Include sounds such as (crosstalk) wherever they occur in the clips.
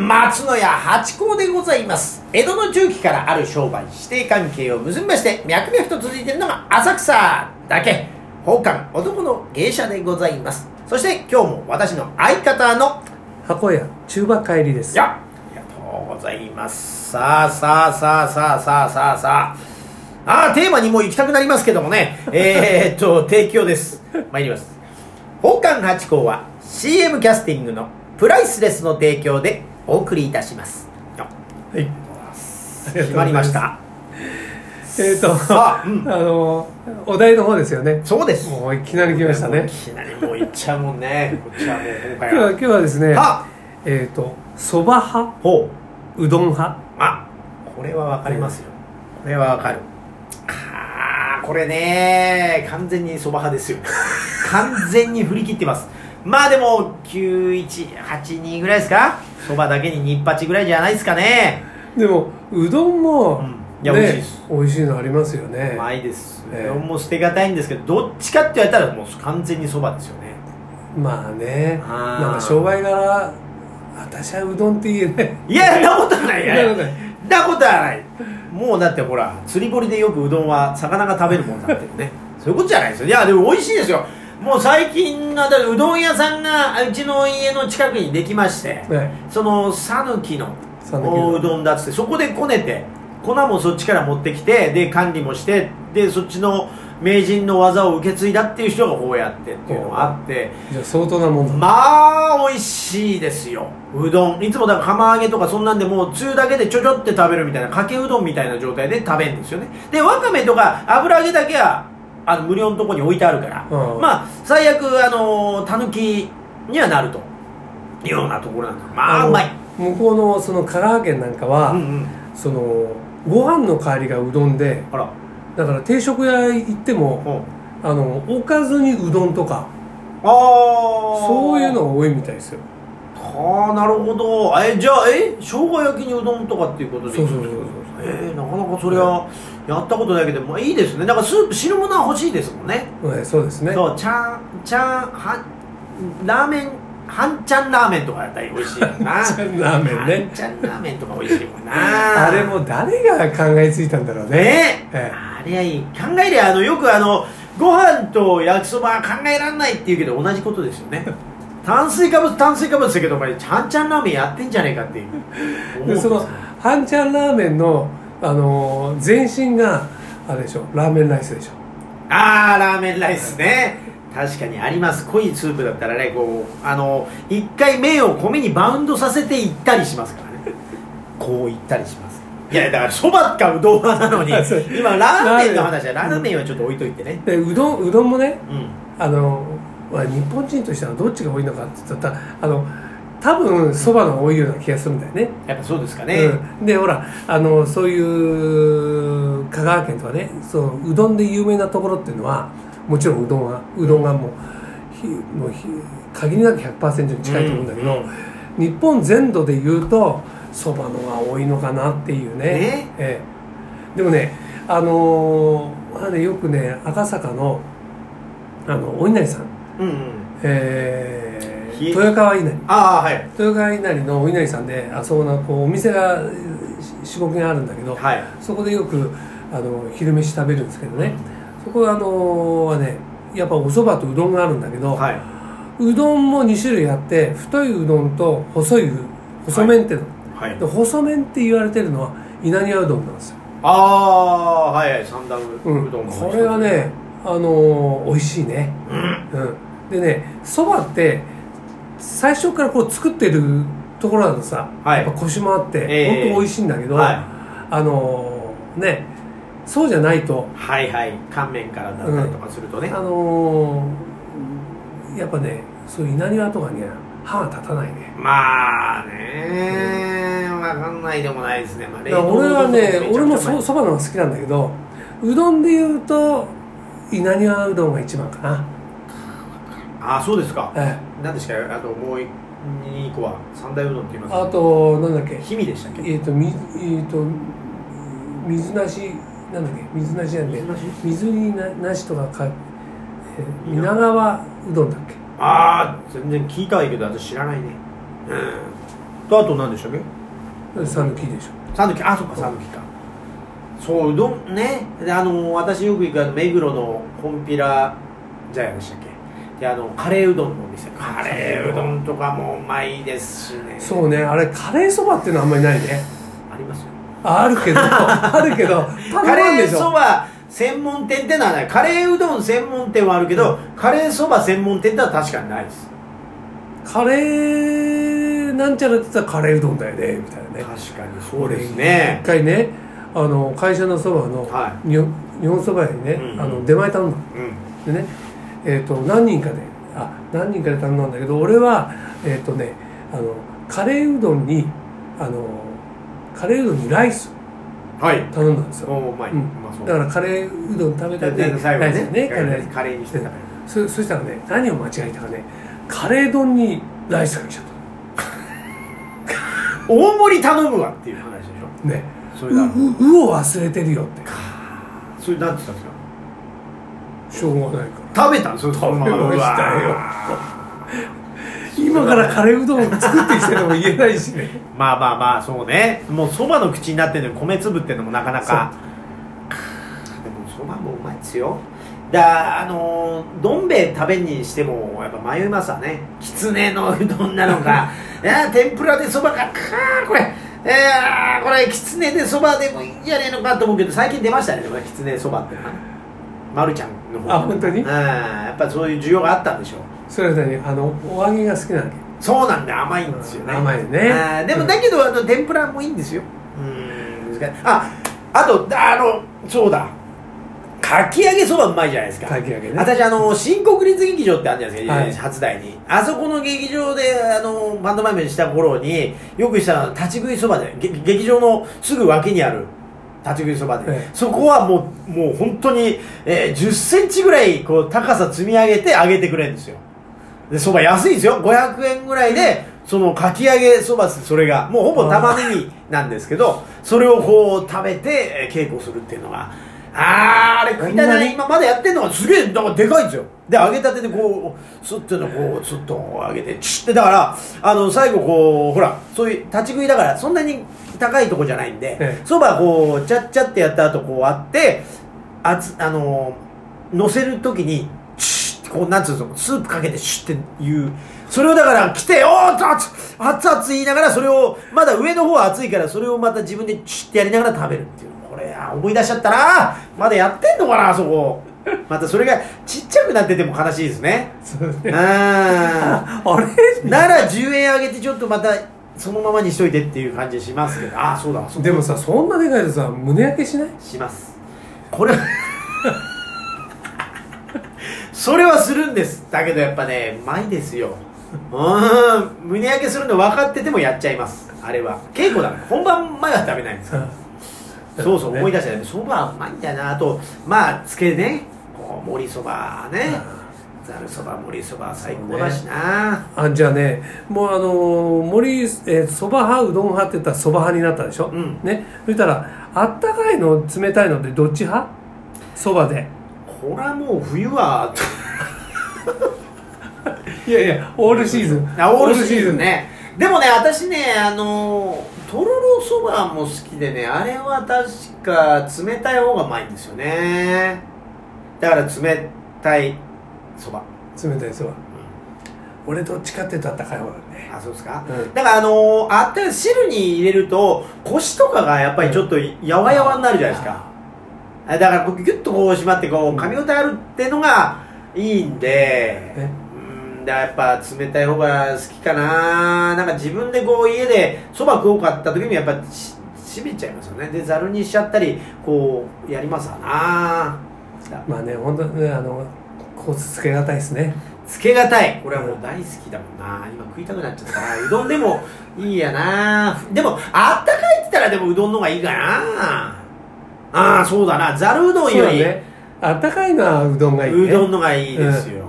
松野屋八甲でございます。江戸の中期からある商売指定関係を結びまして脈々と続いているのが浅草だけ。宝冠男の芸者でございます。そして今日も私の相方の箱屋中馬帰りです。いやありがとうございます。さあさあさあさあさあさあさあ。ああテーマにもう行きたくなりますけどもね。(laughs) えー、っと提供です。参ります。宝冠八甲は CM キャスティングのプライスレスの提供でお送りいたします。よはい。(laughs) 決まりました。えっ、とさあうん。あのお題の方ですよね。そうです。もういきなり来ましたね。いきなりもう行っちゃうもんね。こっちはもう今回は。今日は今日はですねあえっ、とそば派？ほう。うどん派？あこれはわかりますよ、これはわかる。あーこれね完全にそば派ですよ。(laughs) 完全に振り切ってます。まあでも9182ぐらいですか？そばだけに日八ぐらいじゃないですかね。でもうどんも、うん。いや美味しいです。美味しいのありますよね。うまいです。うえ。えどんも捨てがたいんですけどどっちかって言われたらもう完全にそばですよね。まあね。なんか商売柄私はうどんって言えない。いやなことはない。いやなことない。なことはない。もうだってほら釣り堀でよくうどんは魚が食べるもんだってね。そういうことじゃないですよ。いやでも美味しいですよもう最近のだからうどん屋さんがうちの家の近くにできまして、はいその讃岐のうどんだっつってそこでこねて粉もそっちから持ってきてで管理もしてでそっちの名人の技を受け継いだっていう人がこうやってっていうのがあって。じゃあ相当なもんだ。まあ美味しいですよ。うどん。いつもだから釜揚げとかそんなんでもうつゆだけでちょちょって食べるみたいなかけうどんみたいな状態で食べるんですよね。でわかめとか油揚げだけはあの無料のとこに置いてあるから、うん。まあ最悪あのたぬきにはなるというようなところなんだ。まあのうまい。向こうのその香川県なんかは、うんうん。そのご飯の代わりがうどんであら。だから定食屋行ってもうん。あのおかずにうどんとかああそういうのが多いみたいですよ。はあなるほど。えじゃあえ生姜焼きにうどんとかっていうことでそうそうそうそうえー、なかなかそれはやったことないけど、まあ、いいですね。だからスープ汁物は欲しいですもんね。はいそうですね。そうちゃんちゃんはラーメン半ちゃんラーメンとかやったら美味しいよな。半ちゃんラーメンね。半ちゃんラーメンとか美味しいもんな。あれも誰が考えついたんだろうね。ね。ええ。あれはいい。考えりゃあのよくあのご飯と焼きそばは考えられないって言うけど同じことですよね。(laughs) 炭水化物炭水化物だけどお前ちゃんちゃんラーメンやってんじゃねえかっていう。その半ちゃんラーメンの、あのー前身があれでしょラーメンライスでしょ。ああラーメンライスね。確かにあります。濃いスープだったらねこうあの一回麺を米にバウンドさせていったりしますからね。(laughs) こういったりします。いやだからそばかうどん派なのに (laughs) 今ラーメンの話はラーメンはちょっと置いといてね。でうどんうどんもねうん。あの、まあ、日本人としてはどっちが多いのかって言ったらあの多分そばの方が多いような気がするんだよね。やっぱそうですかね、うん、でほらあのそういう香川県とかねそううどんで有名なところっていうのはもちろんうどんはうどんがもうひもうひ限りなく100%に近いと思うんだけど、うん日本全土で言うとそばのが多いのかなっていうね。ねええ、でもねあのあねよくね赤坂のあのお稲荷さん、うんうん。えーひ豊川稲荷。ああはい。豊川稲荷のお稲荷さんであそこのこうお店が45軒あるんだけど、はい。そこでよくあの昼飯食べるんですけどね、そこはあのはねやっぱお蕎麦とうどんがあるんだけど、はい。うどんも2種類あって太いうどんと細いう細麺っていうの、はい。で細麺って言われてるのは稲庭うどんなんですよ、ああはいはい三段ううん、どん。もこれはねあの美味しいね、うん。うん、でねそばって最初からこう作ってるところだとさ、はい。やっぱコシもあって、ええ。本当美味しいんだけど、はい。あのねそうじゃないと。はいはい。乾麺からだったりとかするとね、あのーやっぱねそういう稲庭とかには歯が立たないね。まあね。わかんないでもないですね、まあ、俺はね俺もそそそばの方が好きなんだけどうどんで言うと稲庭うどんが一番かな、あそうですか。え何ですかあともう2個は三大うどんって言いえますあとなんだっけ？氷見でしたっけ？えっ、とみえっ、と水なしなんだっけ？水なしなんで水にななしとかか、えー、皆川うどんだっけああ全然聞いたはいいけど私知らないねうんとあと何でしたっけ讃岐でしょ讃岐あそっか讃岐かそううどんねであの私よく行く目黒のコンピラ茶屋でしたっけであのカレーうどんのお店。カレーうどんとかもうまいですしね。そうね。あれカレーそばっていうのはあんまりないね。ありますよ。あ (laughs) あるけどあるけどカレーそば専門店ってのはない。カレーうどん専門店はあるけど、カレーそば専門店ってのは確かにないです。カレーなんちゃらって言ったらカレーうどんだよねみたいなね。確かにそうですね。一回ねあの会社のそばのは日本日本そば屋にね、うんあの出前頼んだうん。でねえー、と何人かであ何人かで頼んだんだけど俺はえっ、とねあのカレーうどんにあのカレーうどんにライスはい。頼んだんですよ、おうまい、うん。だからカレーうどん食べたでで最後にね。ライスね。カレー。カレーにしてたそそしたらね何を間違えたかねカレー丼にライスが来ちゃっ大盛り頼むわっていう話でしょ。たね。それだ。うううを忘れてるよって。それなんて言ったんですか？しょうがないから食べたんですよ食べましたよ。今からカレーうどんを作ってきてでも言えないしね。まあまあまあそうね。もうそばの口になってるのに米粒ってのもなかなか。でもそばもうまいですよ。だあのーどん兵衛食べにしてもやっぱ迷いますわね。きつねのうどんなのか。(laughs) いや天ぷらでそばかかーこれ。えー、これきつねでそばでもいいんじゃねえのかと思うけど最近出ましたねきつねそばってまるちゃんの方あ本当に？うんやっぱそういう需要があったんでしょう。それはねあのお揚げが好きなわけ？そうなんだ甘いんですよね。甘いね。あーでもだけどあの天ぷらもいいんですよ。うん難しい。ああとあのそうだ。かき揚げそばうまいじゃないですか。かき揚げね。私あの新国立劇場ってあるじゃないですか、はい。初台に。あそこの劇場であのバンドマイムにした頃によくした立ち食いそばでげ劇場のすぐ脇にある立ち食いそばで、ええ。そこはもうもう本当に、えー、10センチぐらいこう高さ積み上げて揚げてくれるんですよ。でそば安いですよ。500円ぐらいでそのかき揚げそばそれがもうほぼ玉ねぎなんですけどそれをこう食べてえー稽古するっていうのがあーあれ食いたいな今まだやってんのがすげえだからでかいんですよ。で揚げたてでこうスッてのこうスッと揚げてチュッて。だからあの最後こうほらそういう立ち食いだからそんなに高いとこじゃないんでええ。そば、こうチャッチャってやった後こうあってあつあの乗せる時にシュッてこうなんつうのスープかけてシュッていう。それをだから来て「おーっと熱々熱々」言いながらそれをまだ上の方は熱いからそれをまた自分でシュッてやりながら食べるっていうこれあ思い出しちゃったな。まだやってんのかなあそこ。またそれがちっちゃくなってても悲しいですね。そうね。ああれ？ーなら10円上げてちょっとまたそのままにしといてっていう感じしますけど。ああそうだそうだ。でもさそんなでかいとさ胸焼けしない？します。これはそれはするんです。だけどやっぱねうまいですよ。うん。胸焼けするの分かっててもやっちゃいます。あれは。稽古だから。本番前は食べないんですからそうそう、思い出したね。そばうまいんだよな。あとまあつけね。こう盛りそばね。ざるそば盛りそば最高だしな、あじゃあねもうあのー森えーそば、派うどん派って言ったらそば派になったでしょ、うん。ね。そしたらあったかいの冷たいのでどっち派？そばで。これはもう冬は。(laughs) いやいやオールシーズン。あオールシーズンね。でもね私ねあのとろろそばも好きでねあれは確か冷たい方がうまいんですよね。だから冷たいそば。冷たいそば。俺どっちかって言ったらあったかい方だね。あそうですか、うん。だからあのあった汁に入れると腰とかがやっぱりちょっとやわやわになるじゃないですか。あだからギュッとこう締まってこう噛み応えあるってのがいいんで、ねやっぱ冷たい方が好きかな。なんか自分でこう家でそば食おうかった時にやっぱししびちゃいますよね。でざるにしちゃったりこうやりますわな。まあね本当ねあのコツつけがたいですね。つけがたい。これはもう大好きだもんな。今食いたくなっちゃったなうどんでもいいやな。でもあったかいって言ったらでもうどんの方がいいかな。ああそうだな。ざるうどんより、あったかいのはうどんがいい、ね、うどんのがいいですよ、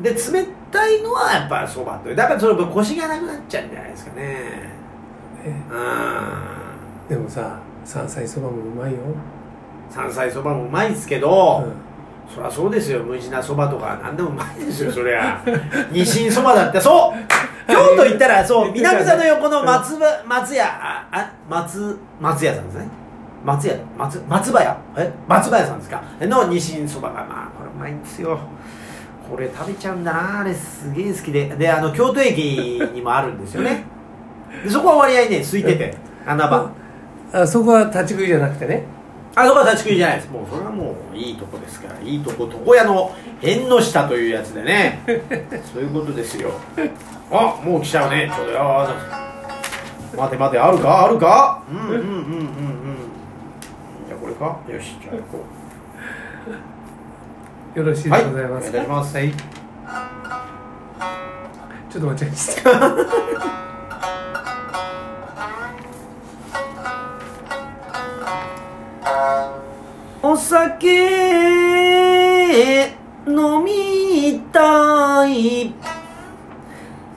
で冷たいのはやっぱそばとだからそれ腰がなくなっちゃうんじゃないですかね。ねうん。でもさ山菜そばもうまいよ、山菜そばもうまいですけど、うん。そりゃそうですよ。無地なそばとか何でもうまいですよそりゃ。ニシンそばだってそう。(laughs) 京都行ったらそう南座の横の松葉松屋ああ松松屋さんですね。松屋松松葉屋？え？松葉屋さんですか？のニシンそばがまあこれうまいんですよこれ食べちゃうんだなあれすげえ好きで。であの京都駅にもあるんですよね。でそこは割合ね空いてて穴場。あそこは立ち食いじゃなくてね。あそこは立ち食いじゃないです。もうそれはもういいとこですから。いいとこ床屋の縁の下というやつでね。そういうことですよ。あもう来ちゃうね。ちょうどよ待て待てあるか？あるか？うんうんうんうんうん。じゃあこれか？よしじゃあ行こよろしいうではいございますお願いします。はいちょっと待って。お酒飲みたい。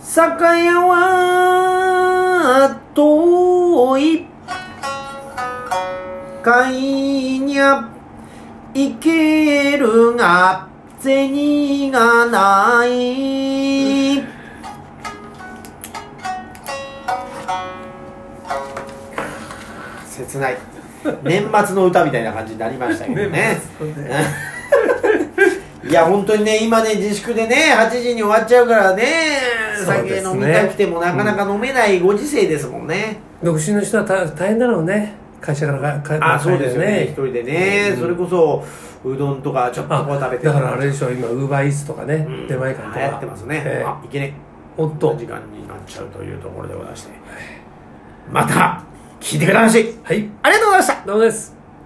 酒屋は遠い。買いにゃいけるが銭がない。切ない。年末の歌みたいな感じになりましたけどね。いや本当にね今ね自粛でね8時に終わっちゃうからね酒飲みたくてもなかなか飲めないご時世ですもんね、独身の人は大大変だろうね会社からか帰あそうですよね。一帰人でね、うん。それこそうどんとかちょっとこう食べて。だからあれでしょ今ウーバーイーツとかね、うん。出前館とか。流行ってますね、ええ。あいけね。おっと。時間になっちゃうというところでございまして。また聞いてくださいはい。ありがとうございました。どうもです